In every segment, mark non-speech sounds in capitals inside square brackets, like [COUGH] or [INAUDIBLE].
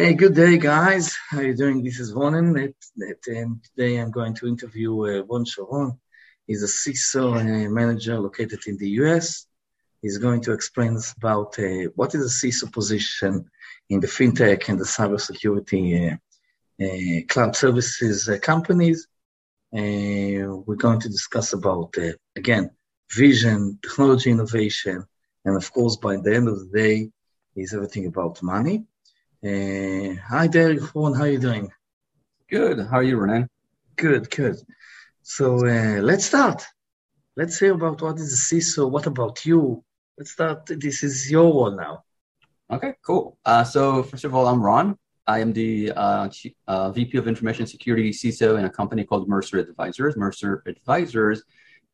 Hey, good day, guys. How are you doing? This is Ronen, and today I'm going to interview uh, Ron Sharon. He's a CISO uh, manager located in the US. He's going to explain us about uh, what is a CISO position in the fintech and the cybersecurity uh, uh, cloud services uh, companies. we're going to discuss about, again, vision, technology innovation, and of course, by the end of the day, is everything about money. Uh, hi there, Ron. How are you doing? Good. How are you, Ronen? Good, good. So uh, let's start. Let's hear about what is CISO. What about you? Let's start. This is your role now. Okay, cool. Uh, so first of all, I'm Ron. I am the uh, uh VP of Information Security CISO in a company called Mercer Advisors. Mercer Advisors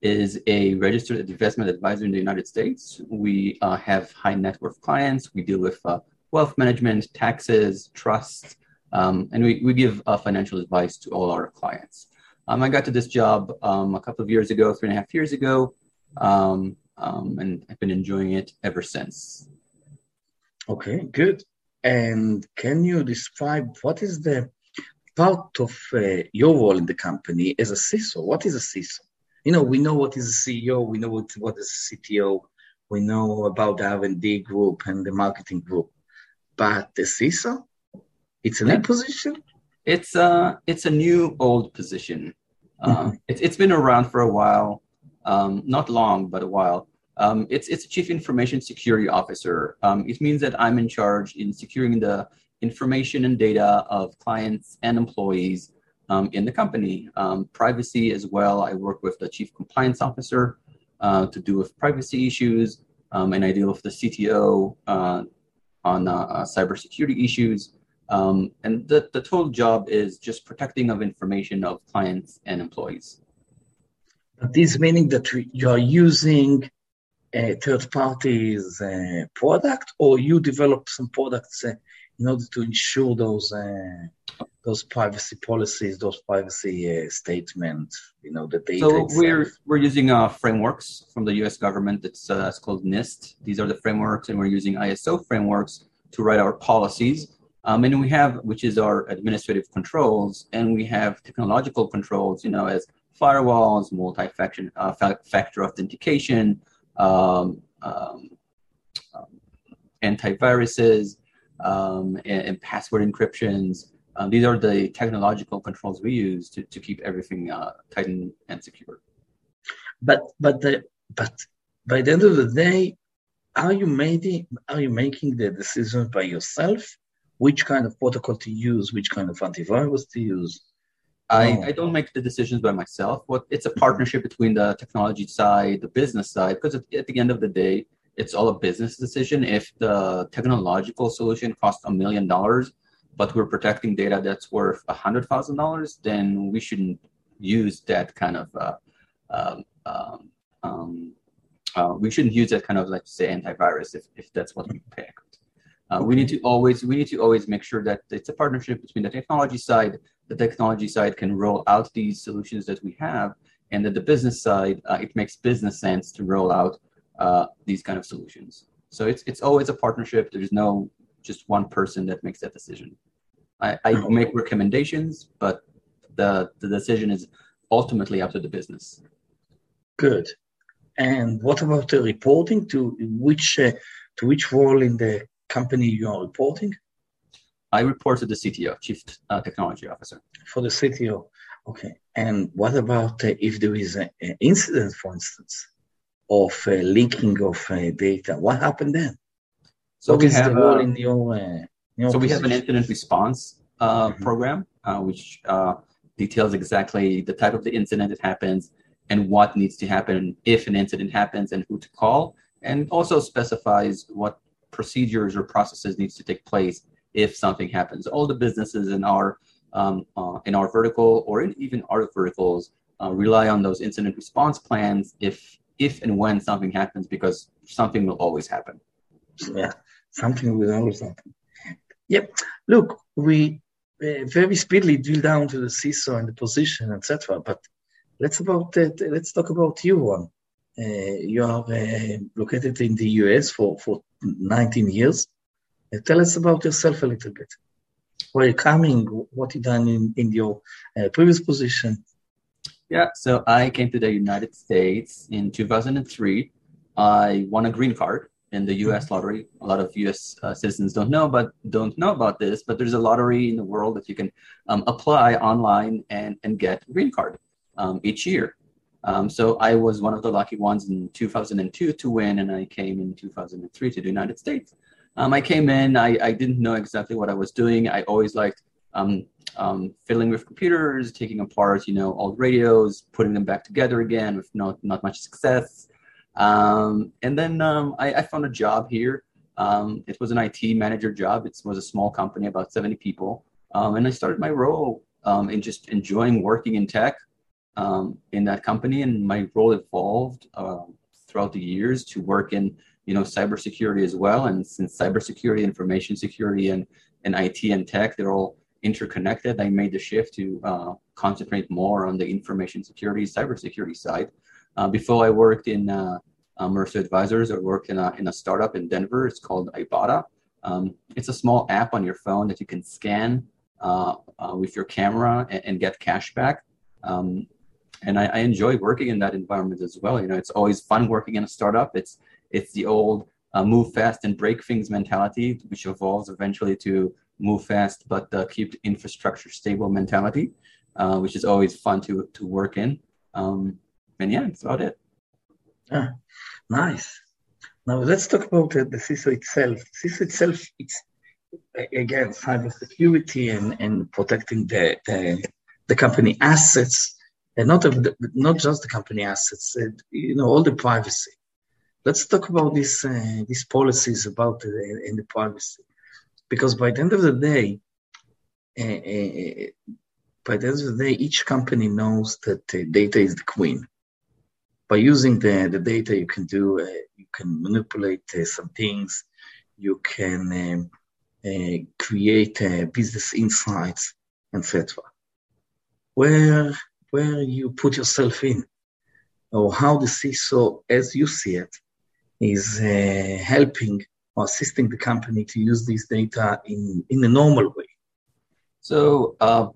is a registered investment advisor in the United States. We uh, have high net worth clients. We deal with uh, wealth management, taxes, trusts, um, and we, we give uh, financial advice to all our clients. Um, I got to this job um, a couple of years ago, three and a half years ago, um, um, and I've been enjoying it ever since. Okay, good. And can you describe what is the part of uh, your role in the company as a CISO? What is a CISO? You know, we know what is a CEO, we know what, what is a CTO, we know about the R&D group and the marketing group but the CISO, it's a new position. It's a it's a new old position. Uh, mm-hmm. it's it's been around for a while, um, not long, but a while. Um, it's it's a chief information security officer. Um, it means that I'm in charge in securing the information and data of clients and employees um, in the company. Um, privacy as well. I work with the chief compliance officer uh, to do with privacy issues, um, and I deal with the CTO uh, on uh, uh, cybersecurity issues. Um, and the, the total job is just protecting of information of clients and employees. But this meaning that you are using a third party's uh, product or you develop some products uh, in order to ensure those uh, those privacy policies, those privacy uh, statements, you know, the data. So itself. we're we're using uh, frameworks from the U.S. government. It's, uh, it's called NIST. These are the frameworks, and we're using ISO frameworks to write our policies. Um, and we have, which is our administrative controls, and we have technological controls, you know, as firewalls, multi-factor uh, factor authentication, um, um, um antiviruses, um, and, and password encryptions, um, these are the technological controls we use to, to keep everything uh, tight and, secure. But but the but by the end of the day, are you making are you making the decision by yourself? Which kind of protocol to use? Which kind of antivirus to use? I. I don't make the decisions by myself. What it's a partnership between the technology side, the business side, because at, at the end of the day, it's all a business decision. If the technological solution costs a million dollars, but we're protecting data that's worth a hundred thousand dollars, then we shouldn't use that kind of uh, um, um, um, uh, we shouldn't use that kind of like say antivirus if, if that's what we pick. Uh, we need to always we need to always make sure that it's a partnership between the technology side. The technology side can roll out these solutions that we have, and that the business side uh, it makes business sense to roll out uh, these kind of solutions. So it's it's always a partnership. There's no just one person that makes that decision. I, I make recommendations, but the the decision is ultimately up to the business. Good. And what about the reporting to which uh, to which role in the company you are reporting? I report to the CTO, Chief uh, Technology Officer. For the CTO, okay. And what about uh, if there is an incident, for instance, of uh, linking of uh, data? What happened then? So what we have, uh, in your, uh, your so position? we have an incident response uh, mm-hmm. program, uh, which uh, details exactly the type of the incident that happens and what needs to happen if an incident happens and who to call, and also specifies what procedures or processes needs to take place if something happens. All the businesses in our um, uh, in our vertical or in even our verticals uh, rely on those incident response plans if if and when something happens because something will always happen. Yeah something will always happen. Yep. Look, we uh, very speedily drill down to the CISO and the position, etc. But let's about uh, let's talk about you, Ron. Uh, you are uh, located in the US for, for 19 years. Uh, tell us about yourself a little bit. where you're coming, what you done in, in your uh, previous position. Yeah, so I came to the United States in 2003. I won a green card in the U.S. Mm-hmm. lottery. A lot of U.S. Uh, citizens don't know, but don't know about this. But there's a lottery in the world that you can um, apply online and and get a green card um, each year. Um, so I was one of the lucky ones in 2002 to win, and I came in 2003 to the United States. Um, I came in, I, I didn't know exactly what I was doing. I always liked um, um, fiddling with computers, taking apart, you know, old radios, putting them back together again with not, not much success. Um, and then um, I, I, found a job here. Um, it was an IT manager job. It was a small company, about 70 people. and I started my role in just enjoying working in tech in that company. And my role evolved throughout the years to work in you know cybersecurity as well. And since cybersecurity, information security, and and IT and tech, they're all interconnected. I made the shift to uh, concentrate more on the information security, cybersecurity side. Uh, before I worked in uh, uh, Mercer Advisors, I worked in a, in a startup in Denver. It's called Ibotta. Um, it's a small app on your phone that you can scan uh, uh, with your camera and, and get cash back. Um, and I, I, enjoy working in that environment as well. You know, it's always fun working in a startup. It's it's the old move fast and break things mentality, which evolves eventually to move fast but uh, keep infrastructure stable mentality, uh, which is always fun to to work in. Um, and yeah, that's about it. Ah, nice. Now let's talk about the, the CISO itself. CISO itself, it's again cybersecurity and, and protecting the, the, the company assets, and not the, not just the company assets. you know all the privacy let's talk about these uh, these policies about the, in the privacy, because by the end of the day, uh, uh, by the end of the day, each company knows that data is the queen. By using the, the data, you can do uh, you can manipulate uh, some things, you can um, uh, create business insights, etc. Where where you put yourself in, or how the CISO, as you see it, is uh, helping or assisting the company to use this data in, in a normal way. So, uh,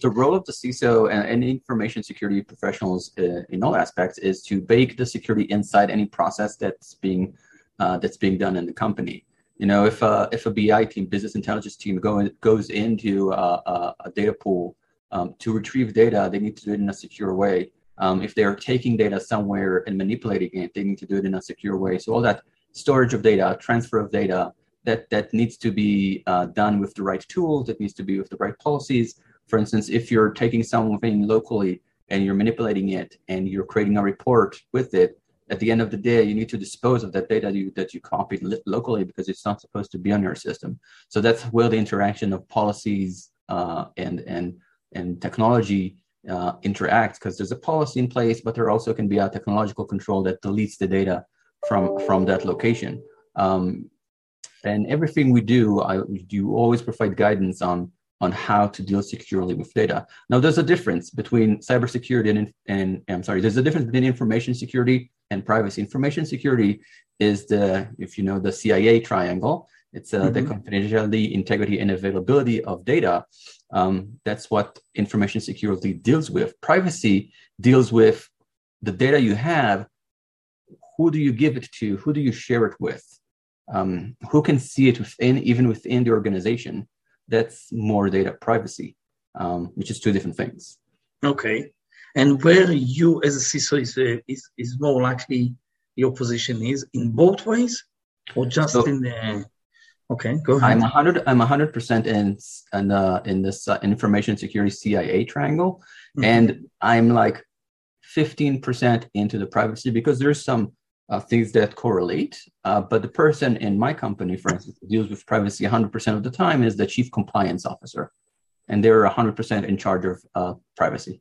the role of the CISO and, and information security professionals uh, in all aspects is to bake the security inside any process that's being uh, that's being done in the company. You know, if a, if a BI team, business intelligence team, go, goes into a, a data pool um, to retrieve data, they need to do it in a secure way. Um, if they're taking data somewhere and manipulating it, they need to do it in a secure way. So all that storage of data, transfer of data, that that needs to be uh, done with the right tools. That needs to be with the right policies. For instance, if you're taking something locally and you're manipulating it and you're creating a report with it, at the end of the day, you need to dispose of that data you, that you copied locally because it's not supposed to be on your system. So that's where the interaction of policies uh, and and and technology uh, interact because there's a policy in place, but there also can be a technological control that deletes the data from from that location. Um, and everything we do, I do always provide guidance on on how to deal securely with data. Now, there's a difference between cybersecurity and, and I'm sorry, there's a difference between information security and privacy. Information security is the, if you know, the CIA triangle. It's uh, mm-hmm. the confidentiality, integrity, and availability of data. Um, that's what information security deals with. Privacy deals with the data you have. Who do you give it to? Who do you share it with? Um, who can see it within, even within the organization? That's more data privacy, um, which is two different things. Okay, and where you as a CISO is uh, is, is more likely your position is in both ways, or just so, in the Okay, go ahead. I'm a hundred. I'm a hundred percent in in uh, in this uh, information security CIA triangle, mm-hmm. and I'm like fifteen percent into the privacy because there's some uh, things that correlate. Uh, but the person in my company, for instance, deals with privacy 100% of the time is the chief compliance officer, and they're 100% in charge of uh, privacy.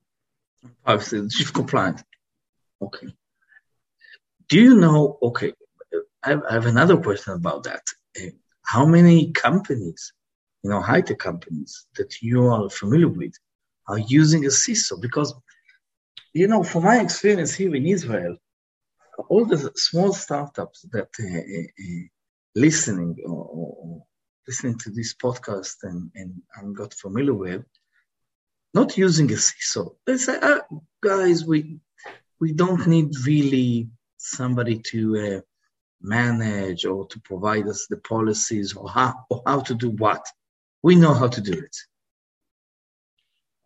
Privacy, chief compliance. Okay. Do you know? Okay, I have, I have another question about that how many companies, you know, high tech companies that you are familiar with are using a CISO? Because, you know, from my experience here in Israel, all the small startups that uh, uh, uh listening or, or, listening to this podcast and, and, got familiar with, not using a CISO. They say, ah, guys, we we don't need really somebody to uh, manage or to provide us the policies or how, or how to do what. We know how to do it.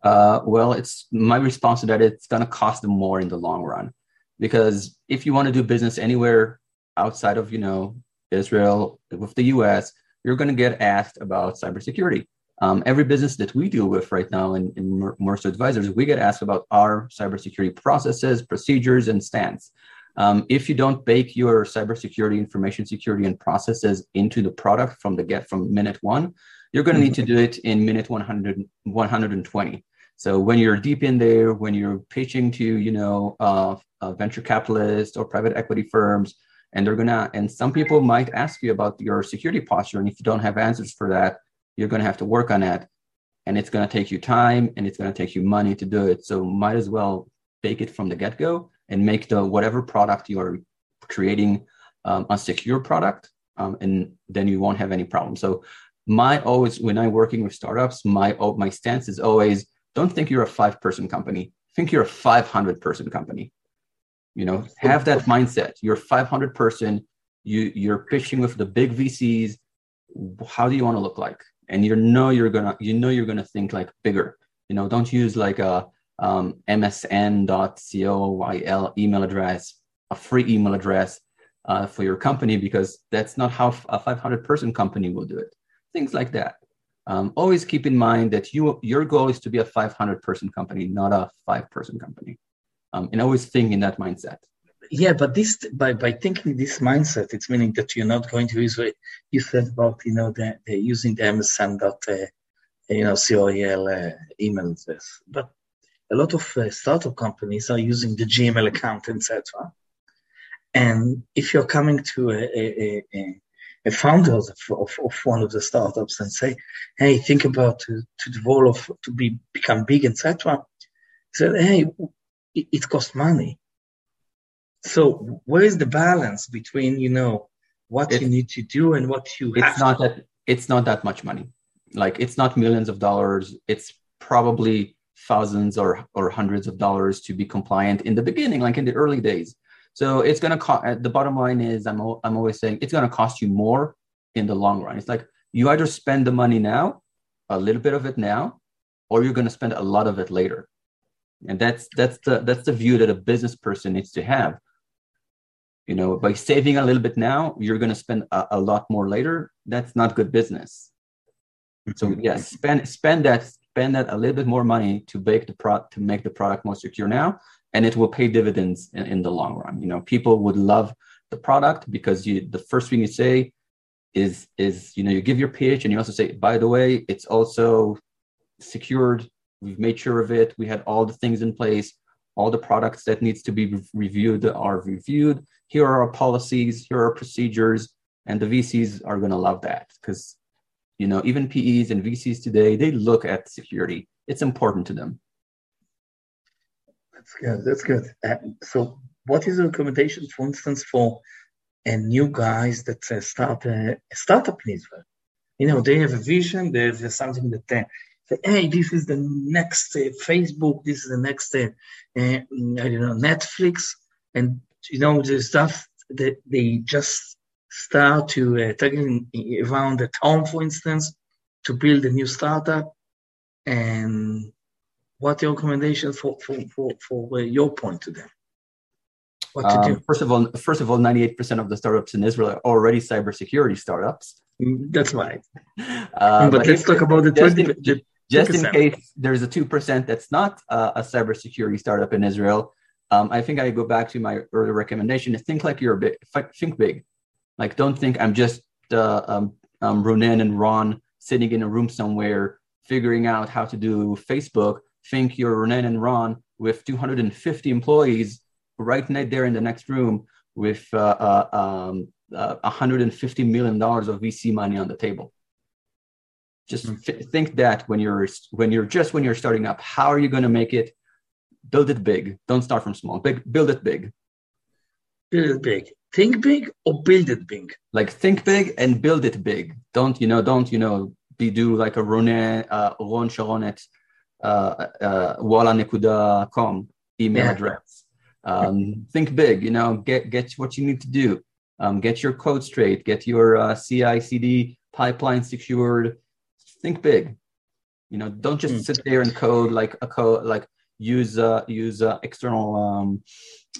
Uh, well, it's my response to that. It's going to cost them more in the long run, because if you want to do business anywhere outside of you know Israel with the U.S., you're going to get asked about cybersecurity. Um, every business that we deal with right now in, in Mercer Advisors, we get asked about our cybersecurity processes, procedures, and stance. Um, if you don't bake your cybersecurity, information security, and processes into the product from the get from minute one, you're going to need to do it in minute 100, 120. So when you're deep in there, when you're pitching to you know uh, venture capitalists or private equity firms, and they're gonna and some people might ask you about your security posture, and if you don't have answers for that, you're gonna have to work on that, and it's gonna take you time and it's gonna take you money to do it. So might as well bake it from the get go and make the whatever product you're creating um, a secure product, um, and then you won't have any problem. So my always when I'm working with startups, my my stance is always don't think you're a five person company. Think you're a 500 person company. You know, have that mindset. You're 500 person. You you're pitching with the big VCs. How do you want to look like? And you know you're gonna you know you're gonna think like bigger. You know, don't use like a um, msn.coil email address, a free email address uh, for your company because that's not how a 500 person company will do it. Things like that. Um, always keep in mind that you your goal is to be a 500 person company, not a five person company, um, and always think in that mindset. Yeah, but this by by thinking this mindset, it's meaning that you're not going to use what you said about you know the, the using the MSN dot uh, you know COEL uh, email address, but a lot of uh, startup companies are using the Gmail account, etc. And if you're coming to a, a, a, a founder of, of, of, one of the startups and say, "Hey, think about to, to develop to be become big, etc." Said, "Hey, it, it costs money. So where is the balance between you know what you need to do and what you? It's not to? that it's not that much money. Like it's not millions of dollars. It's probably thousands or or hundreds of dollars to be compliant in the beginning, like in the early days. So it's going to cost, uh, the bottom line is I'm, I'm always saying it's going to cost you more in the long run. It's like you either spend the money now, a little bit of it now, or you're going to spend a lot of it later. And that's, that's the, that's the view that a business person needs to have. You know, by saving a little bit now, you're going to spend a, a lot more later. That's not good business. So yes, yeah, spend, spend that, spend that a little bit more money to bake the pro to make the product more secure now and it will pay dividends in, in the long run. You know, people would love the product because you the first thing you say is is you know you give your pitch and you also say by the way it's also secured we've made sure of it we had all the things in place all the products that needs to be reviewed are reviewed here are our policies here are our procedures and the vcs are going to love that because you know even pes and vcs today they look at security it's important to them that's good. That's good. Uh, so, what is the recommendation, for instance, for a new guys that uh, start a, a, startup in Israel? You know, they have a vision. They have something that they say, "Hey, this is the next uh, Facebook. This is the next, uh, uh, I don't know, Netflix." And you know, the stuff that they just start to uh, taking around at home, for instance, to build a new startup and what your recommendation for for for, for uh, your point to them? What to um, do? First of all, first of all, ninety eight percent of the startups in Israel are already cybersecurity startups. Mm, that's right. Uh, but, but, let's talk about the twenty. Just in case there's a two percent that's not uh, a cybersecurity startup in Israel, um, I think I go back to my earlier recommendation: think like you're big. Think big. Like, don't think I'm just uh, um, um, Ronen and Ron sitting in a room somewhere figuring out how to do Facebook think you're Ronen and Ron with 250 employees right there in the next room with uh, uh, um, uh, 150 million dollars of VC money on the table. Just mm-hmm. think that when you're when you're just when you're starting up, how are you going to make it? Build it big. Don't start from small. Big. Build it big. Build it big. think big or build it big. Like think big and build it big. Don't you know? Don't you know? Be do like a Ronen, uh, Ron Sharonet, uh, uh, walla.com email yeah. address. Um, think big. You know, get get what you need to do. Um, get your code straight. Get your uh, CI/CD pipeline secured. Think big. You know, don't just mm. sit there and code like a code like use uh, use uh, external um,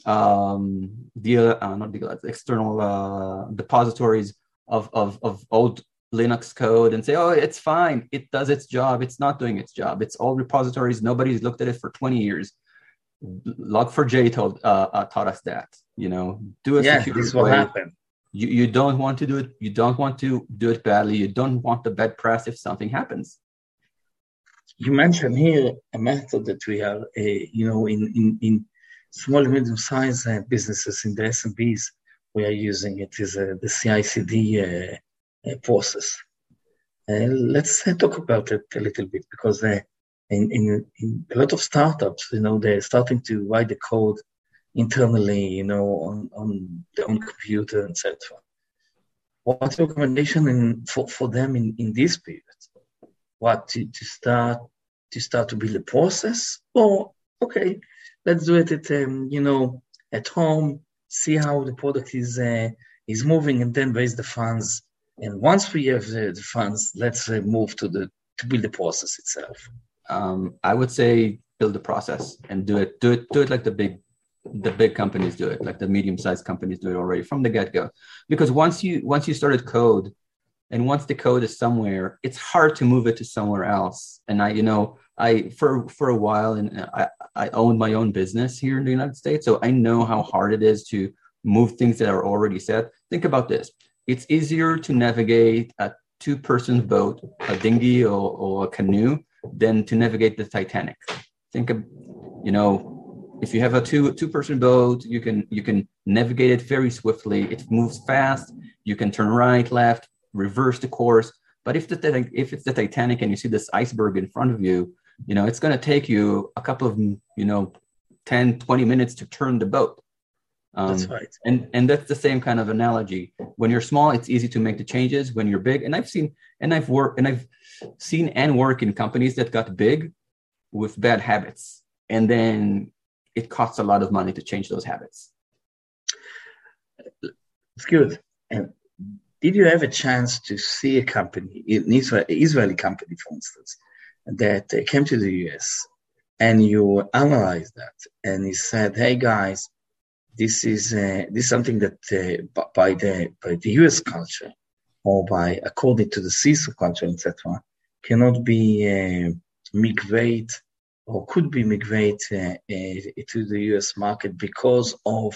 um, deal uh, not deal external uh, depositories of, of of old Linux code and say, oh, it's fine. It does its job. It's not doing its job. It's old repositories. Nobody's looked at it for 20 years. Log4j told uh, uh, taught us that. You know, do a yeah, this will happen. You, you don't want to do it. You don't want to do it badly. You don't want the bad press if something happens you mentioned here a method that we are, uh, you know, in, in, in small medium-sized uh, businesses in the SMBs, we are using it is uh, the CI/CD uh, uh, process. Uh, let's talk about it a little bit because in, in, in, a lot of startups, you know, they're starting to write the code internally, you know, on, on their own computer, etc. What's your recommendation in, for, for them in, in this period? what to, to start to start to build a process or okay let's do it at um, you know at home see how the product is uh, is moving and then raise the funds and once we have the, the funds let's uh, move to the to build the process itself um, i would say build the process and do it do it do it like the big the big companies do it like the medium sized companies do it already from the get-go. Because once you once you started code and once the code is somewhere it's hard to move it to somewhere else. And i you know i for for a while and i i owned my own business here in the united states so i know how hard it is to move things that are already set. Think about this. It's easier to navigate a two person boat a dinghy or, or a canoe than to navigate the titanic. Think of you know if you have a two two person boat you can you can navigate it very swiftly. It moves fast. You can turn right left reverse the course. But if the if it's the Titanic and you see this iceberg in front of you, you know it's going to take you a couple of you know 10 20 minutes to turn the boat. Um, that's right. and and that's the same kind of analogy. When you're small it's easy to make the changes. When you're big and i've seen and i've worked and i've seen and work in companies that got big with bad habits. And then it costs a lot of money to change those habits it's good and did you have a chance to see a company, an Israeli company, for instance, that came to the US and you analyzed that and you said, "Hey guys, this is uh, this is something that uh, by the by the US culture or by according to the CISO culture, etc., cannot be uh, or could be migrate uh, to the US market because of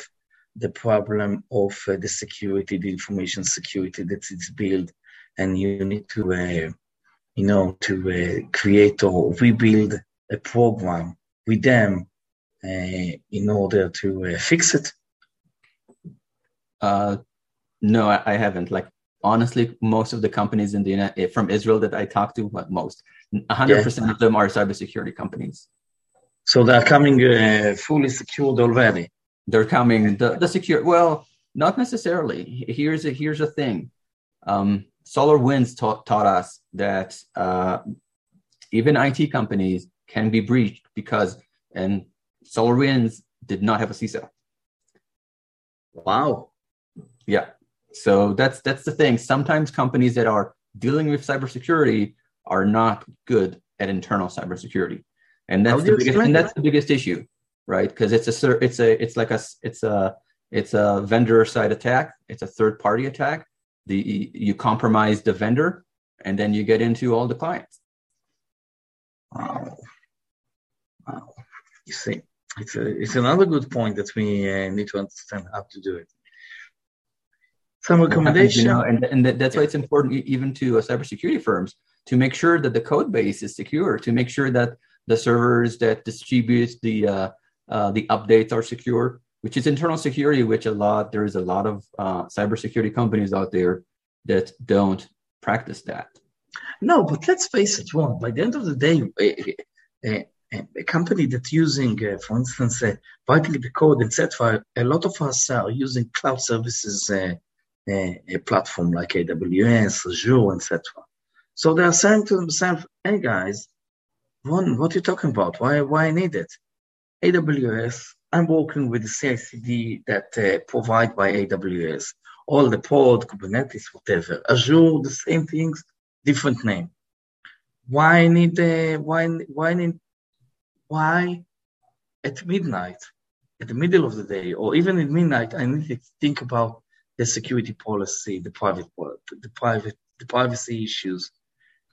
the problem of uh, the security, the information security that is built, and you need to, uh, you know, to create or rebuild a program with them in order to fix it. Uh, no, I, I, haven't. Like honestly, most of the companies in the eh, from Israel that I talk to, but most, hundred yeah. percent of them are cybersecurity companies. So they're coming fully secured already they're coming the, the secure well not necessarily here's a here's a thing um, SolarWinds taught, taught us that uh, even it companies can be breached because and SolarWinds did not have a CISO. Wow. Yeah. So that's that's the thing. Sometimes companies that are dealing with cybersecurity are not good at internal cybersecurity, and that's the biggest and that's the biggest issue right? Because it's a it's a it's like a it's a it's a vendor side attack. It's a third party attack. The you compromise the vendor, and then you get into all the clients. Wow, wow. You see, it's a, it's another good point that we uh, need to understand how to do it. Some recommendation, you know, and and that's why it's important even to uh, cybersecurity firms to make sure that the code base is secure, to make sure that the servers that distribute the uh, uh, the updates are secure, which is internal security, which a lot there is a lot of uh, cybersecurity companies out there that don't practice that. No, but let's face it, Ron By the end of the day, uh, a company that's using, uh, for instance, uh, writing the code, etc., a lot of us are using cloud services uh, uh, a platform like AWS, Azure, etc. So they are saying to themselves, "Hey guys, Ron, what are you talking about? Why, why I need it? AWS. I'm working with the CI/CD that uh, provide by AWS, all the pod, Kubernetes, whatever. Azure, the same things, different name. Why need the why why need why at midnight, at the middle of the day, or even at midnight, I need to think about the security policy, the private the private the privacy issues.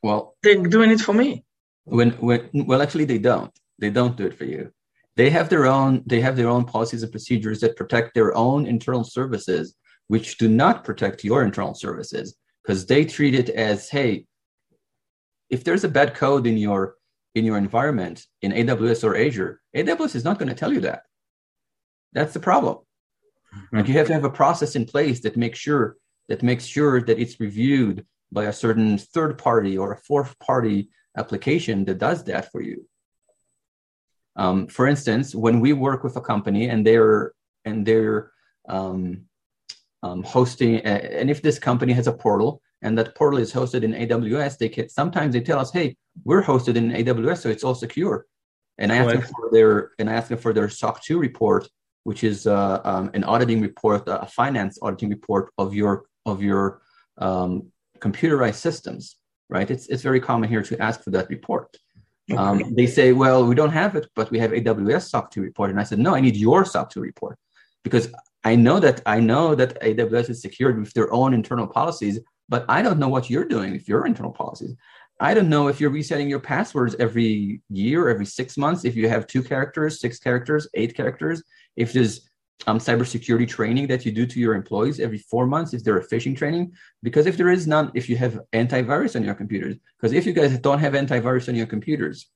Well, they're doing it for me. When when well, actually, they don't. They don't do it for you. They have their own. They have their own policies and procedures that protect their own internal services, which do not protect your internal services because they treat it as, hey, if there's a bad code in your in your environment in AWS or Azure, AWS is not going to tell you that. That's the problem. Like you have to have a process in place that makes sure that makes sure that it's reviewed by a certain third party or a fourth party application that does that for you. Um, for instance, when we work with a company and they're and they're um, um, hosting, and if this company has a portal and that portal is hosted in AWS, they can sometimes they tell us, "Hey, we're hosted in AWS, so it's all secure." And I ask them for their and I ask them for their SOC 2 report, which is uh, um, an auditing report, a finance auditing report of your of your um, computerized systems. Right? It's it's very common here to ask for that report. Um, they say, "Well, we don't have it, but we have AWS SOC 2 report." And I said, "No, I need your SOC 2 report because I know that I know that AWS is secured with their own internal policies, but I don't know what you're doing with your internal policies. I don't know if you're resetting your passwords every year, every six months, if you have two characters, six characters, eight characters, if there's um, cybersecurity training that you do to your employees every four months, if there are phishing training, because if there is none, if you have antivirus on your computers, because if you guys don't have antivirus on your computers,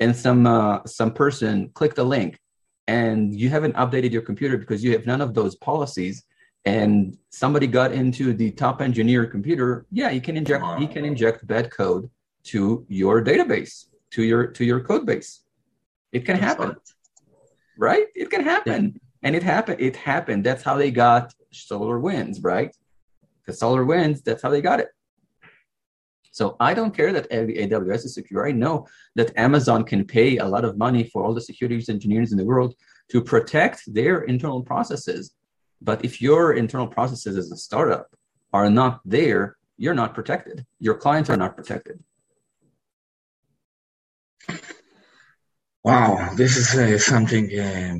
and some uh, some person clicked a link and you haven't updated your computer because you have none of those policies and somebody got into the top engineer computer yeah you can inject wow. he can inject bad code to your database to your to your code base it can happen right it can happen yeah. and it happened it happened that's how they got SolarWinds, right the SolarWinds that's how they got it so I don't care that AWS is secure. I know that Amazon can pay a lot of money for all the security engineers in the world to protect their internal processes. But if your internal processes as a startup are not there, you're not protected. Your clients are not protected. Wow, this is uh, something uh,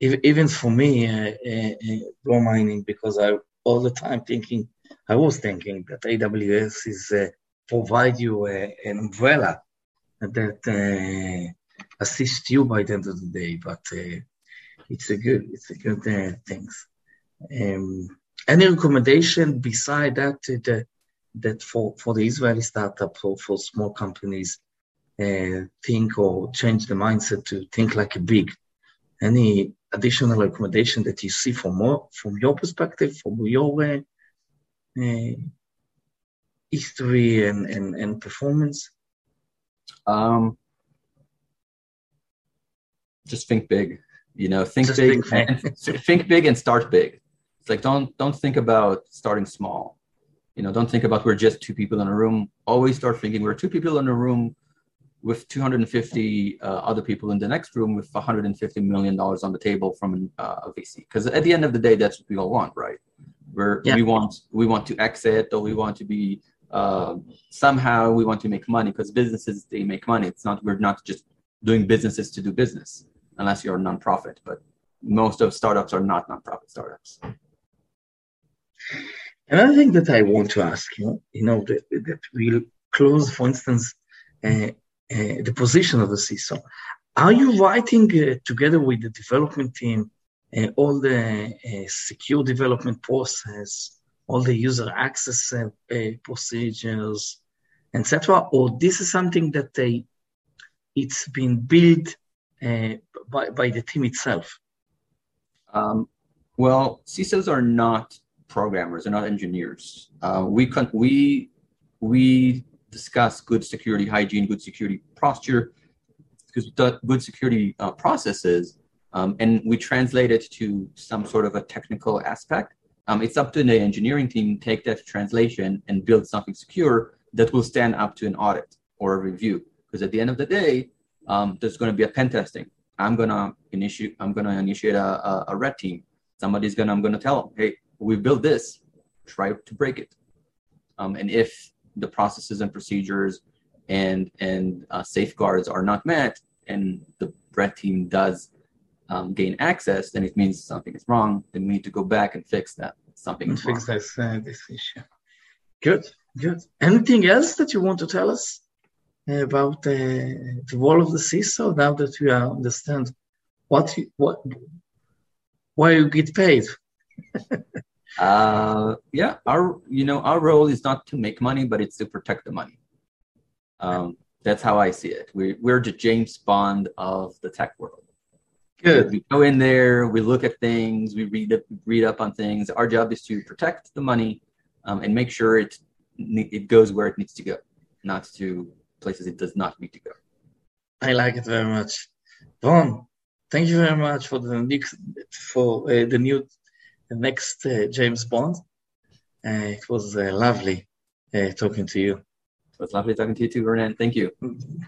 even for me uh, uh, uh mining because I all the time thinking I was thinking that AWS is uh, provide you uh, an umbrella that uh, assists you by the end of the day, but it's a good, it's a good things. Um, any recommendation beside that that, that for, for the Israeli startup or for small companies think or change the mindset to think like a big? Any additional recommendation that you see from more from your perspective, from your uh, history and, and, and performance? Um, just think big. You know, think just big, [LAUGHS] think, think big and start big. It's like don't don't think about starting small. You know, don't think about we're just two people in a room. Always start thinking we're two people in a room with 250 uh, other people in the next room with 150 million dollars on the table from uh, a VC. Because at the end of the day, that's what we all want, right? where yeah. we want we want to exit or we want to be uh, somehow we want to make money because businesses they make money. It's not we're not just doing businesses to do business unless you're a nonprofit, but most of startups are not nonprofit startups. Another thing that I want to ask you, you know, that, that will close, for instance, uh, uh, the position of the CISO. Are you writing uh, together with the development team uh, all the uh, secure development process, all the user access uh, procedures, etc. Or this is something that they, it's been built by, by the team itself? Um, well, CISOs are not programmers; they're not engineers. Uh, we con- we we discuss good security hygiene, good security posture because good security uh, processes, um, and we translate it to some sort of a technical aspect. Um, it's up to the engineering team to take that translation and build something secure that will stand up to an audit or a review. Because at the end of the day, um, there's going to be a pen testing. I'm gonna initiate. I'm gonna initiate a, a, a red team. Somebody's gonna. I'm gonna tell them, hey, we built this. Try to break it. Um, and if the processes and procedures and and uh, safeguards are not met, and the red team does um, gain access, then it means something is wrong. Then we need to go back and fix that. Something is fix wrong. this uh, this issue. Good, good. Anything else that you want to tell us about uh, the role of the CISO now that we understand what you, what why you get paid? [LAUGHS] uh, yeah, our you know our role is not to make money, but it's to protect the money. Um, that's how I see it. We, we're the James Bond of the tech world. Good. We go in there, we look at things, we read up, read up on things. Our job is to protect the money um, and make sure it it goes where it needs to go, not to places it does not need to go. I like it very much. Ron, thank you very much for the new, for uh, the new the next uh, James Bond. Uh, it was uh, lovely uh, talking to you. So it's lovely talking to you too, Ronen. Thank you. Mm-hmm.